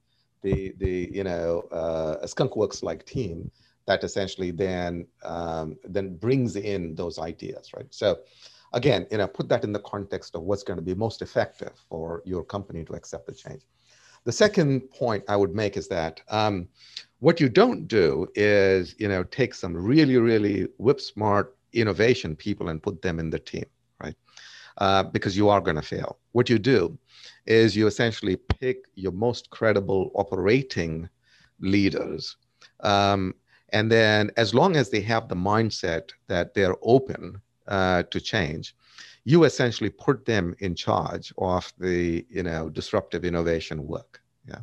the the you know uh, a skunkworks like team that essentially then um, then brings in those ideas, right? So again, you know, put that in the context of what's going to be most effective for your company to accept the change. The second point I would make is that um, what you don't do is, you know, take some really, really whip smart innovation people and put them in the team, right? Uh, because you are going to fail. What you do is you essentially pick your most credible operating leaders. Um, and then, as long as they have the mindset that they're open uh, to change, you essentially put them in charge of the you know disruptive innovation work. Yeah,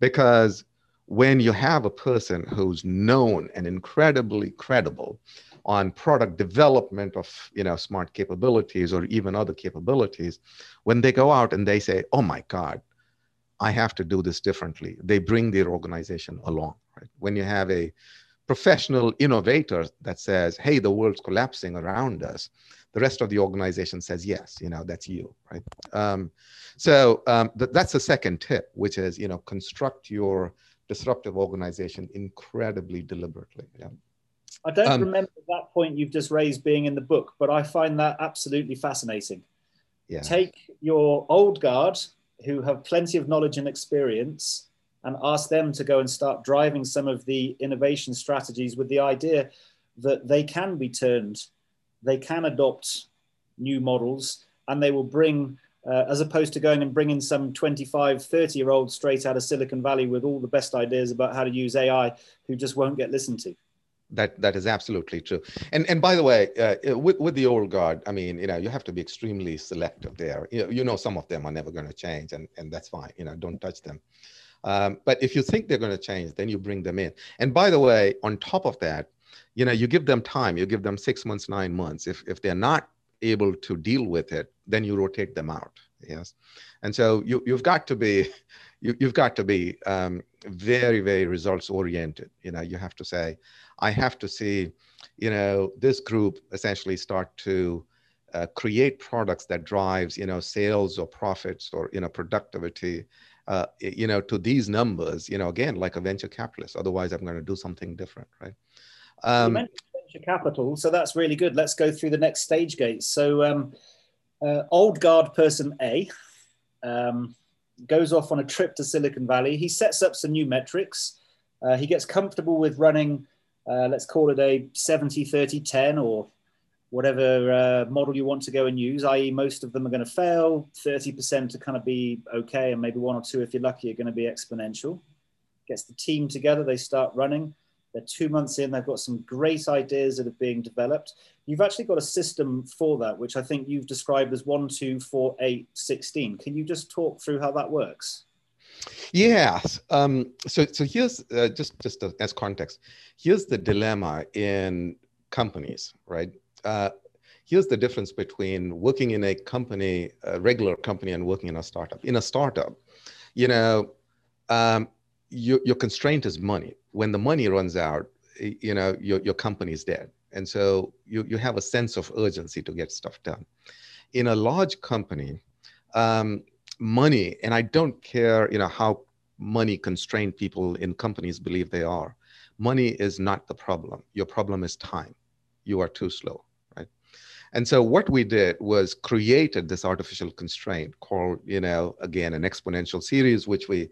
because when you have a person who's known and incredibly credible on product development of you know smart capabilities or even other capabilities when they go out and they say oh my god i have to do this differently they bring their organization along right when you have a professional innovator that says hey the world's collapsing around us the rest of the organization says yes you know that's you right um, so um, th- that's the second tip which is you know construct your disruptive organization incredibly deliberately. Yeah. I don't um, remember that point you've just raised being in the book, but I find that absolutely fascinating. Yeah. Take your old guard who have plenty of knowledge and experience and ask them to go and start driving some of the innovation strategies with the idea that they can be turned, they can adopt new models, and they will bring uh, as opposed to going and bringing some 25, 30 year old straight out of Silicon Valley with all the best ideas about how to use AI who just won't get listened to. That that is absolutely true. And and by the way, uh, with with the old guard, I mean, you know, you have to be extremely selective there. You know, you know some of them are never going to change, and and that's fine. You know, don't touch them. Um, but if you think they're going to change, then you bring them in. And by the way, on top of that, you know, you give them time. You give them six months, nine months. If if they're not able to deal with it, then you rotate them out. Yes, and so you you've got to be you, you've got to be um, very very results oriented. You know, you have to say, I have to see, you know, this group essentially start to uh, create products that drives you know sales or profits or you know productivity uh, you know to these numbers you know again like a venture capitalist. Otherwise i'm going to do something different right? Um, venture capital so that's really good. Let's go through the next stage gates so um, uh, old guard person a um, goes off on a trip to silicon valley he sets up some new metrics uh, he gets comfortable with running uh, let's call it a 70 30 10 or whatever uh, model you want to go and use, i.e., most of them are going to fail, 30% to kind of be okay, and maybe one or two, if you're lucky, are going to be exponential. Gets the team together, they start running. They're two months in, they've got some great ideas that are being developed. You've actually got a system for that, which I think you've described as one, two, four, eight, 16. Can you just talk through how that works? Yes. Um, so, so here's uh, just just as context. Here's the dilemma in companies, right? uh, here's the difference between working in a company, a regular company, and working in a startup. In a startup, you know, um, your, your constraint is money. When the money runs out, you know, your, your company is dead. And so you, you have a sense of urgency to get stuff done. In a large company, um, money, and I don't care, you know, how money constrained people in companies believe they are. Money is not the problem. Your problem is time. You are too slow. Right? And so what we did was created this artificial constraint called, you know, again, an exponential series, which we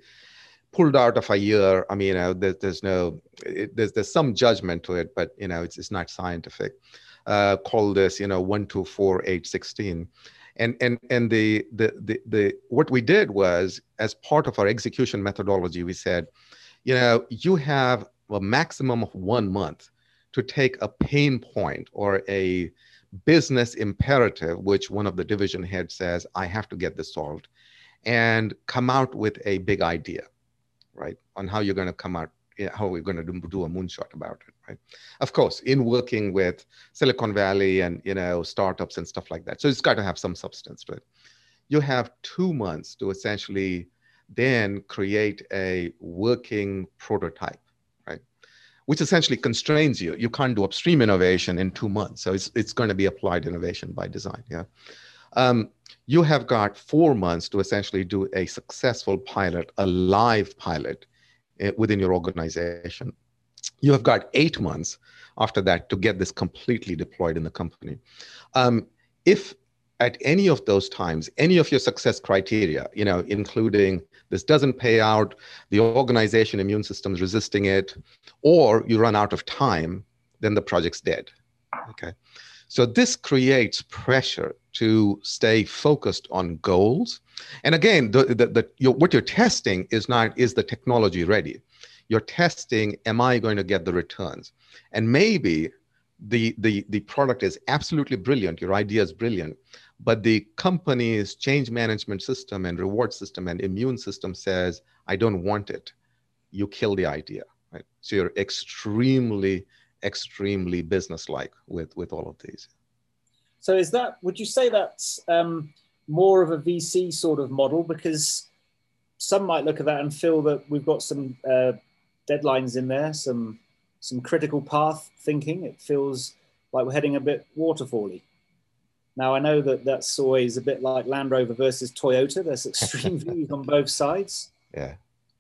pulled out of a year. I mean, you know, there, there's no, it, there's, there's some judgment to it, but, you know, it's, it's not scientific. Uh, call this, you know, one, two, four, eight, 16. And, and, and the, the, the, the, what we did was, as part of our execution methodology, we said, you know, you have a maximum of one month to take a pain point or a, business imperative, which one of the division heads says, I have to get this solved, and come out with a big idea, right, on how you're going to come out, how we're going to do, a moonshot about it, right? Of course, in working with Silicon Valley and, you know, startups and stuff like that. So it's got to have some substance to it. You have two months to essentially then create a working prototype right? which essentially constrains you. You can't do upstream innovation in two months. So it's, it's going to be applied innovation by design. Yeah. Um, you have got four months to essentially do a successful pilot, a live pilot uh, within your organization. You have got eight months after that to get this completely deployed in the company. Um, if at any of those times, any of your success criteria, you know, including this doesn't pay out, the organization immune system is resisting it, or you run out of time, then the project's dead. Okay. So this creates pressure to stay focused on goals. And again, the, the, the, your, what you're testing is not, is the technology ready? You're testing, am I going to get the returns? And maybe the, the, the product is absolutely brilliant, your idea is brilliant, but the company's change management system and reward system and immune system says, I don't want it. You kill the idea. Right? So you're extremely, extremely businesslike with, with all of these. So is that, would you say that's um, more of a VC sort of model? Because some might look at that and feel that we've got some uh, deadlines in there, some some critical path thinking. It feels like we're heading a bit waterfally. Now, I know that that's always a bit like Land Rover versus Toyota. There's extreme views on both sides. Yeah.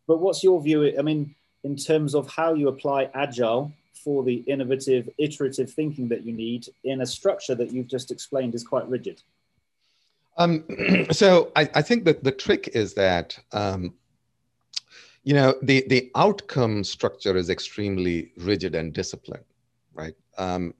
But what's your view? I mean, in terms of how you apply agile for the innovative, iterative thinking that you need in a structure that you've just explained is quite rigid? Um, so I, I, think that the trick is that um, you know the the outcome structure is extremely rigid and disciplined right um,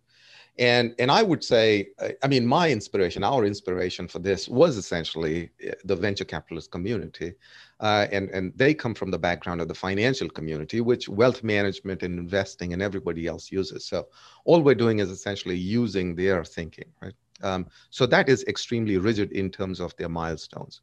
and and i would say i mean my inspiration our inspiration for this was essentially eh, the venture capitalist community uh, and and they come from the background of the financial community which wealth management and investing and everybody else uses. So all we're doing is essentially using their thinking right? Um, so that is extremely rigid in terms of their milestones.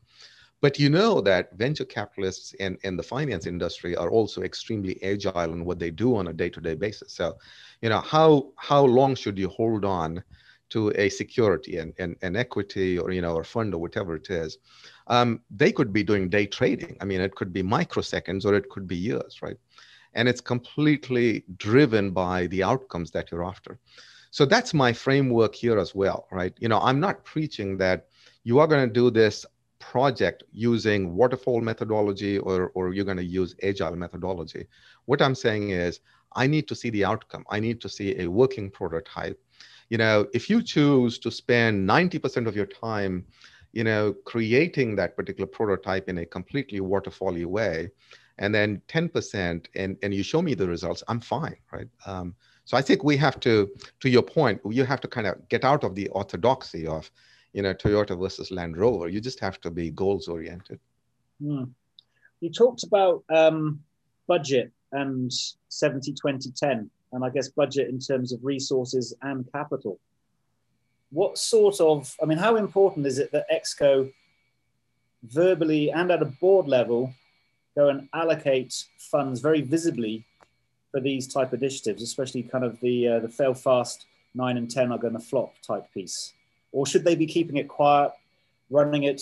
But you know that venture capitalists and, and the finance industry are also extremely agile in what they do on a day-to-day basis. So, you know, how how long should you hold on to a security and, and, and equity or you know or fund or whatever it is? Um, they could be doing day trading. I mean, it could be microseconds or it could be years, right? And it's completely driven by the outcomes that you're after. So that's my framework here as well, right? You know, I'm not preaching that you are going to do this project using waterfall methodology or, or you're going to use agile methodology. What I'm saying is, I need to see the outcome. I need to see a working prototype. You know, if you choose to spend 90% of your time, you know, creating that particular prototype in a completely waterfally way, and then 10% and, and you show me the results, I'm fine, right? Um, so I think we have to, to your point, you have to kind of get out of the orthodoxy of, you know, Toyota versus Land Rover. You just have to be goals oriented. Mm. You talked about um, budget and 70, 20, 10, and I guess budget in terms of resources and capital. What sort of, I mean, how important is it that Exco verbally and at a board level go and allocate funds very visibly for these type initiatives, especially kind of the uh, the fail fast nine and ten are going to flop type piece, or should they be keeping it quiet, running it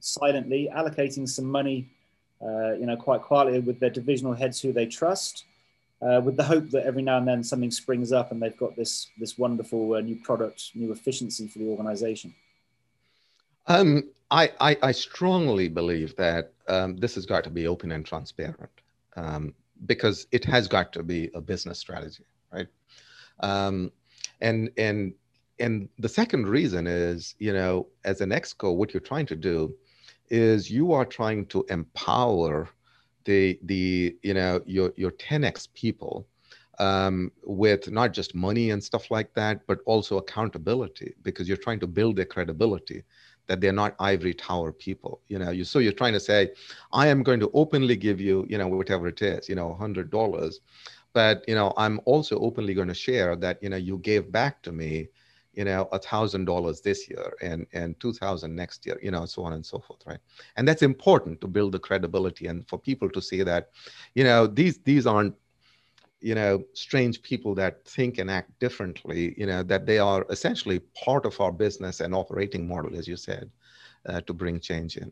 silently, allocating some money, uh, you know, quite quietly with their divisional heads who they trust, uh, with the hope that every now and then something springs up and they've got this this wonderful uh, new product, new efficiency for the organization. Um, I, I, I strongly believe that um, this has got to be open and transparent. Um, because it has got to be a business strategy, right? Um, and and and the second reason is, you know, as an exco, what you're trying to do is you are trying to empower the the you know your your 10x people um, with not just money and stuff like that, but also accountability because you're trying to build their credibility that they're not ivory tower people you know. You so you're trying to say i am going to openly give you you know whatever it is you know hundred dollars but you know i'm also openly going to share that you know you gave back to me you know a thousand dollars this year and and two thousand next year you know so on and so forth right? And that's important to build the credibility and for people to see that you know these these aren't you know strange people that think and act differently you know that they are essentially part of our business and operating model as you said uh, to bring change in.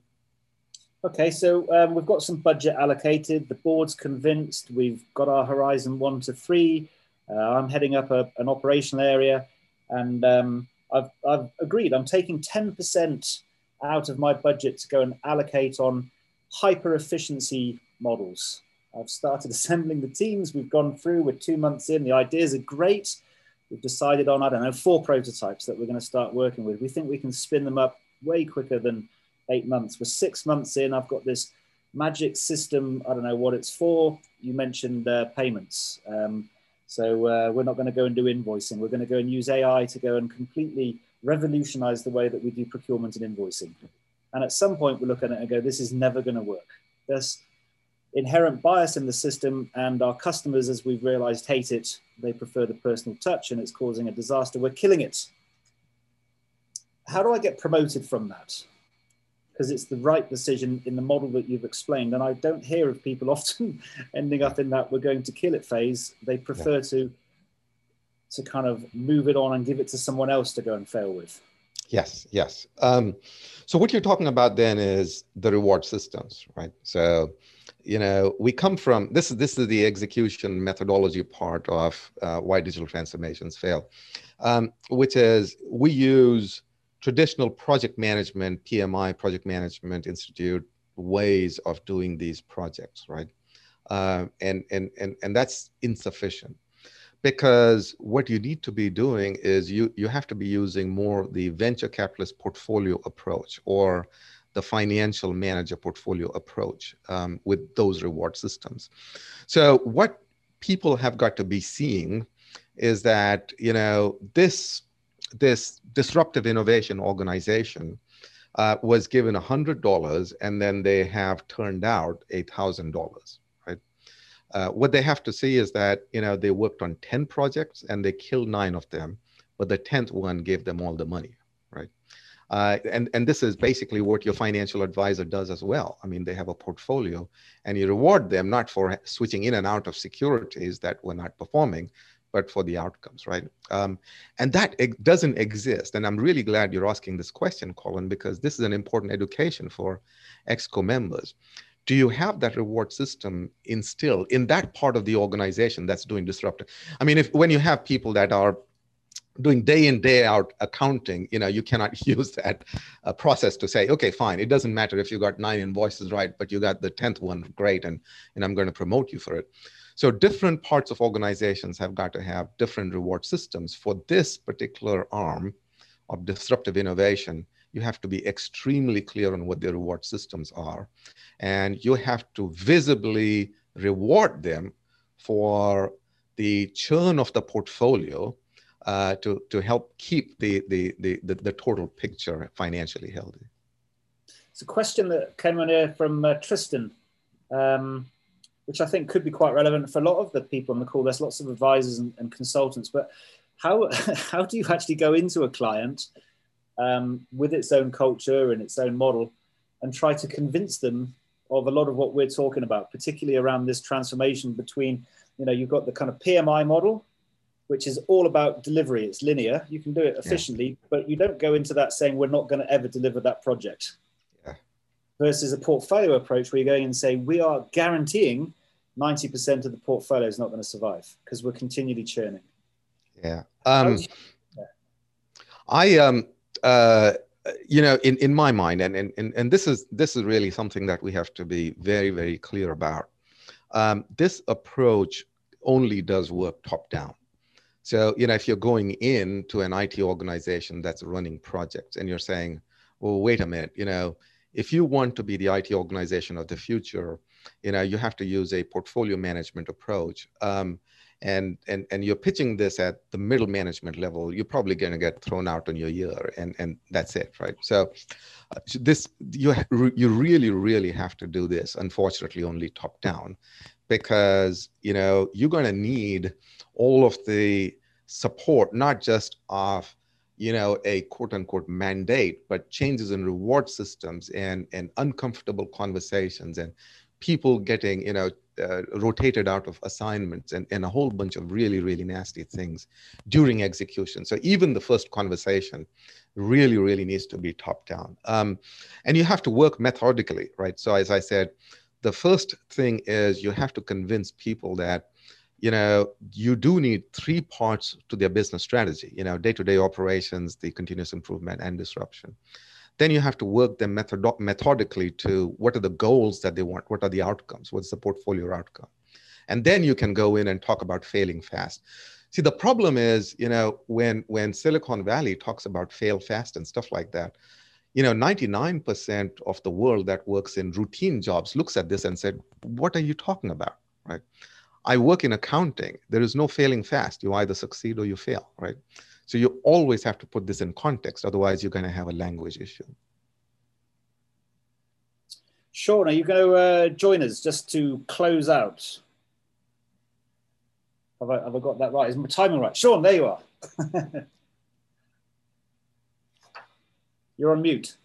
Okay so um, we've got some budget allocated. The board's convinced we've got our horizon one to three. Uh, i'm heading up a, an operational area and um, I've, I've agreed i'm taking 10% out of my budget to go and allocate on hyper efficiency models I've started assembling the teams. We've gone through, we're two months in. The ideas are great. We've decided on, I don't know, four prototypes that we're going to start working with. We think we can spin them up way quicker than eight months. We're six months in. I've got this magic system. I don't know what it's for. You mentioned uh, payments. Um, so uh, we're not going to go and do invoicing. We're going to go and use AI to go and completely revolutionize the way that we do procurement and invoicing. And at some point, we look at it and go, this is never going to work. There's inherent bias in the system, and our customers, as we've realized, hate it. They prefer the personal touch, and it's causing a disaster. We're killing it. How do I get promoted from that? Because it's the right decision in the model that you've explained. And I don't hear of people often ending up in that we're going to kill it phase. They prefer yeah. to to kind of move it on and give it to someone else to go and fail with. Yes, yes. Um, so what you're talking about then is the reward systems, right? So you know, we come from this is this is the execution methodology part of uh, why digital transformations fail, um, which is we use traditional project management, PMI, project management institute ways of doing these projects, right? Uh, and and and and that's insufficient because what you need to be doing is you you have to be using more the venture capitalist portfolio approach or the financial manager portfolio approach um, with those reward systems. So what people have got to be seeing is that you know this this disruptive innovation organization uh, was given a hundred dollars and then they have turned out a thousand dollars right uh, what they have to see is that you know they worked on 10 projects and they killed nine of them but the 10th one gave them all the money right uh, and, and this is basically what your financial advisor does as well. I mean, they have a portfolio and you reward them not for switching in and out of securities that were not performing, but for the outcomes, right? Um, and that doesn't exist. And I'm really glad you're asking this question, Colin, because this is an important education for EXCO members. Do you have that reward system instilled in that part of the organization that's doing disruptive? I mean, if when you have people that are doing day in day out accounting you know you cannot use that uh, process to say okay fine it doesn't matter if you got nine invoices right but you got the 10th one great and and i'm going to promote you for it so different parts of organizations have got to have different reward systems. For this particular arm of disruptive innovation you have to be extremely clear on what the reward systems are. And you have to visibly reward them for the churn of the portfolio uh, to, to help keep the, the, the, the, the total picture financially healthy. It's a question that came on here from uh, Tristan, um, which I think could be quite relevant for a lot of the people on the call. There's lots of advisors and, and consultants, but how, how do you actually go into a client um, with its own culture and its own model and try to convince them of a lot of what we're talking about, particularly around this transformation between, you know, you've got the kind of PMI model, which is all about delivery. It's linear. You can do it efficiently, yeah. but you don't go into that saying we're not going to ever deliver that project. Versus a portfolio approach where you're going and say we are guaranteeing 90% of the portfolio is not going to survive because we're continually churning. Yeah. Um. I um uh you know in, in my mind and, and and this is this is really something that we have to be very very clear about um, this approach only does work top down so, you know, if you're going into an IT organization that's running projects and you're saying, well, wait a minute, you know, if you want to be the IT organization of the future, you know, you have to use a portfolio management approach. Um, and, and, and you're pitching this at the middle management level, you're probably going to get thrown out on your ear and, and that's it, right? So uh, this, you, you really, really have to do this, unfortunately, only top down because, you know, you're going to need all of the support, not just of you know a quote unquote mandate, but changes in reward systems and and uncomfortable conversations and people getting you know uh, rotated out of assignments and, and a whole bunch of really really nasty things during execution. So even the first conversation really really needs to be top down. Um, and you have to work methodically right? So as i said the first thing is you have to convince people that you know you do need three parts to their business strategy you know day-to-day operations the continuous improvement and disruption. Then you have to work them method- methodically to what are the goals that they want what are the outcomes what's the portfolio outcome. And then you can go in and talk about failing fast. See the problem is you know when when silicon valley talks about fail fast and stuff like that you know 99% of the world that works in routine jobs looks at this and said what are you talking about? Right I work in accounting. There is no failing fast. You either succeed or you fail, right? So you always have to put this in context. Otherwise, you're going to have a language issue. Sean, are you going to uh, join us just to close out? Have I, have I got that right? Is my timing right? Sean, there you are. You're on mute.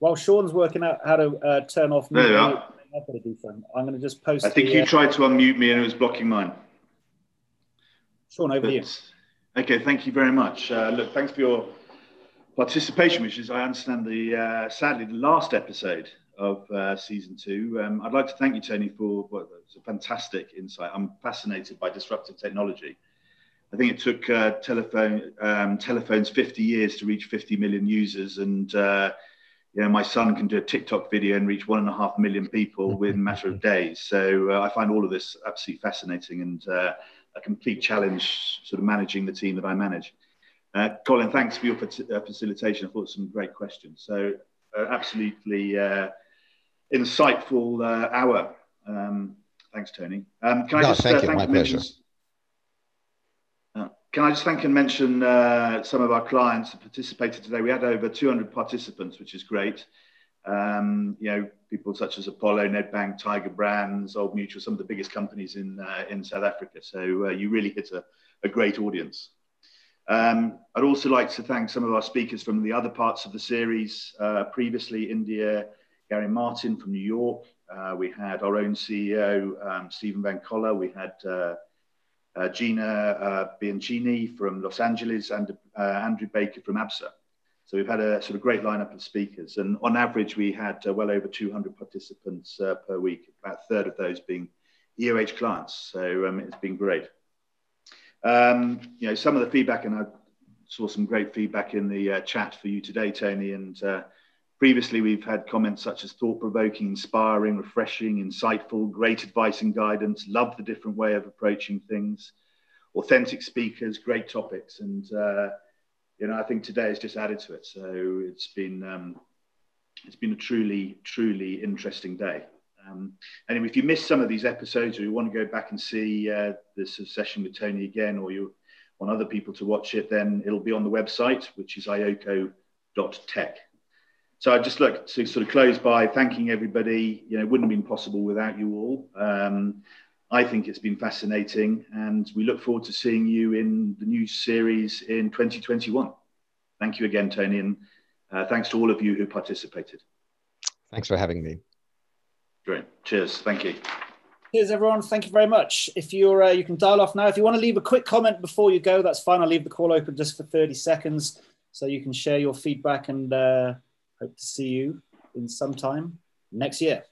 While Sean's working out how to uh, turn off mute, I'm going to just post. I think the, you uh, tried to unmute me and it was blocking mine. Sean, over but, you. Okay, thank you very much. Uh, look, thanks for your participation, which is, I understand, the uh, sadly the last episode of uh, season two. Um, I'd like to thank you, Tony, for what it's a fantastic insight. I'm fascinated by disruptive technology. I think it took uh, telephone um, telephones 50 years to reach 50 million users, and uh, you know, my son can do a TikTok video and reach one and a half million people within a matter of days. So uh, I find all of this absolutely fascinating and uh, a complete challenge, sort of managing the team that I manage. Uh, Colin, thanks for your uh, facilitation. I thought some great questions. So uh, absolutely uh, insightful hour. Um, thanks, Tony. Um, can I no, just thank you. Thank My pleasure. Can I just thank and mention uh, some of our clients that participated today? We had over 200 participants, which is great. Um, you know, people such as Apollo, Nedbank, Tiger Brands, Old Mutual, some of the biggest companies in uh, in South Africa. So uh, you really hit a, a great audience. Um, I'd also like to thank some of our speakers from the other parts of the series. Uh, previously, India, Gary Martin from New York. Uh, we had our own CEO, um, Stephen Van Coller. We had uh, Gina uh, Bianchini from Los Angeles, and uh, Andrew Baker from ABSA. So we've had a sort of great lineup of speakers, and on average, we had uh, well over 200 participants uh, per week, about a third of those being EOH clients. So um, it's been great. Um, you know, some of the feedback, and I saw some great feedback in the uh, chat for you today, Tony. And uh, previously, we've had comments such as thought provoking, inspiring, refreshing, insightful, great advice and guidance, love the different way of approaching things, authentic speakers, great topics. And, uh, you know, I think today has just added to it. So it's been, um, it's been a truly, truly interesting day. Um, anyway, if you missed some of these episodes or you want to go back and see uh, this session with Tony again, or you want other people to watch it, then it'll be on the website, which is ioco.tech. So I'd just like to sort of close by thanking everybody. You know, it wouldn't have been possible without you all. Um, I think it's been fascinating, and we look forward to seeing you in the new series in 2021. Thank you again, Tony, and uh, thanks to all of you who participated. Thanks for having me. Great. Cheers. Thank you. Cheers, everyone. Thank you very much. If you're, uh, you can dial off now. If you want to leave a quick comment before you go, that's fine. I'll leave the call open just for 30 seconds so you can share your feedback and uh, hope to see you in some time next year.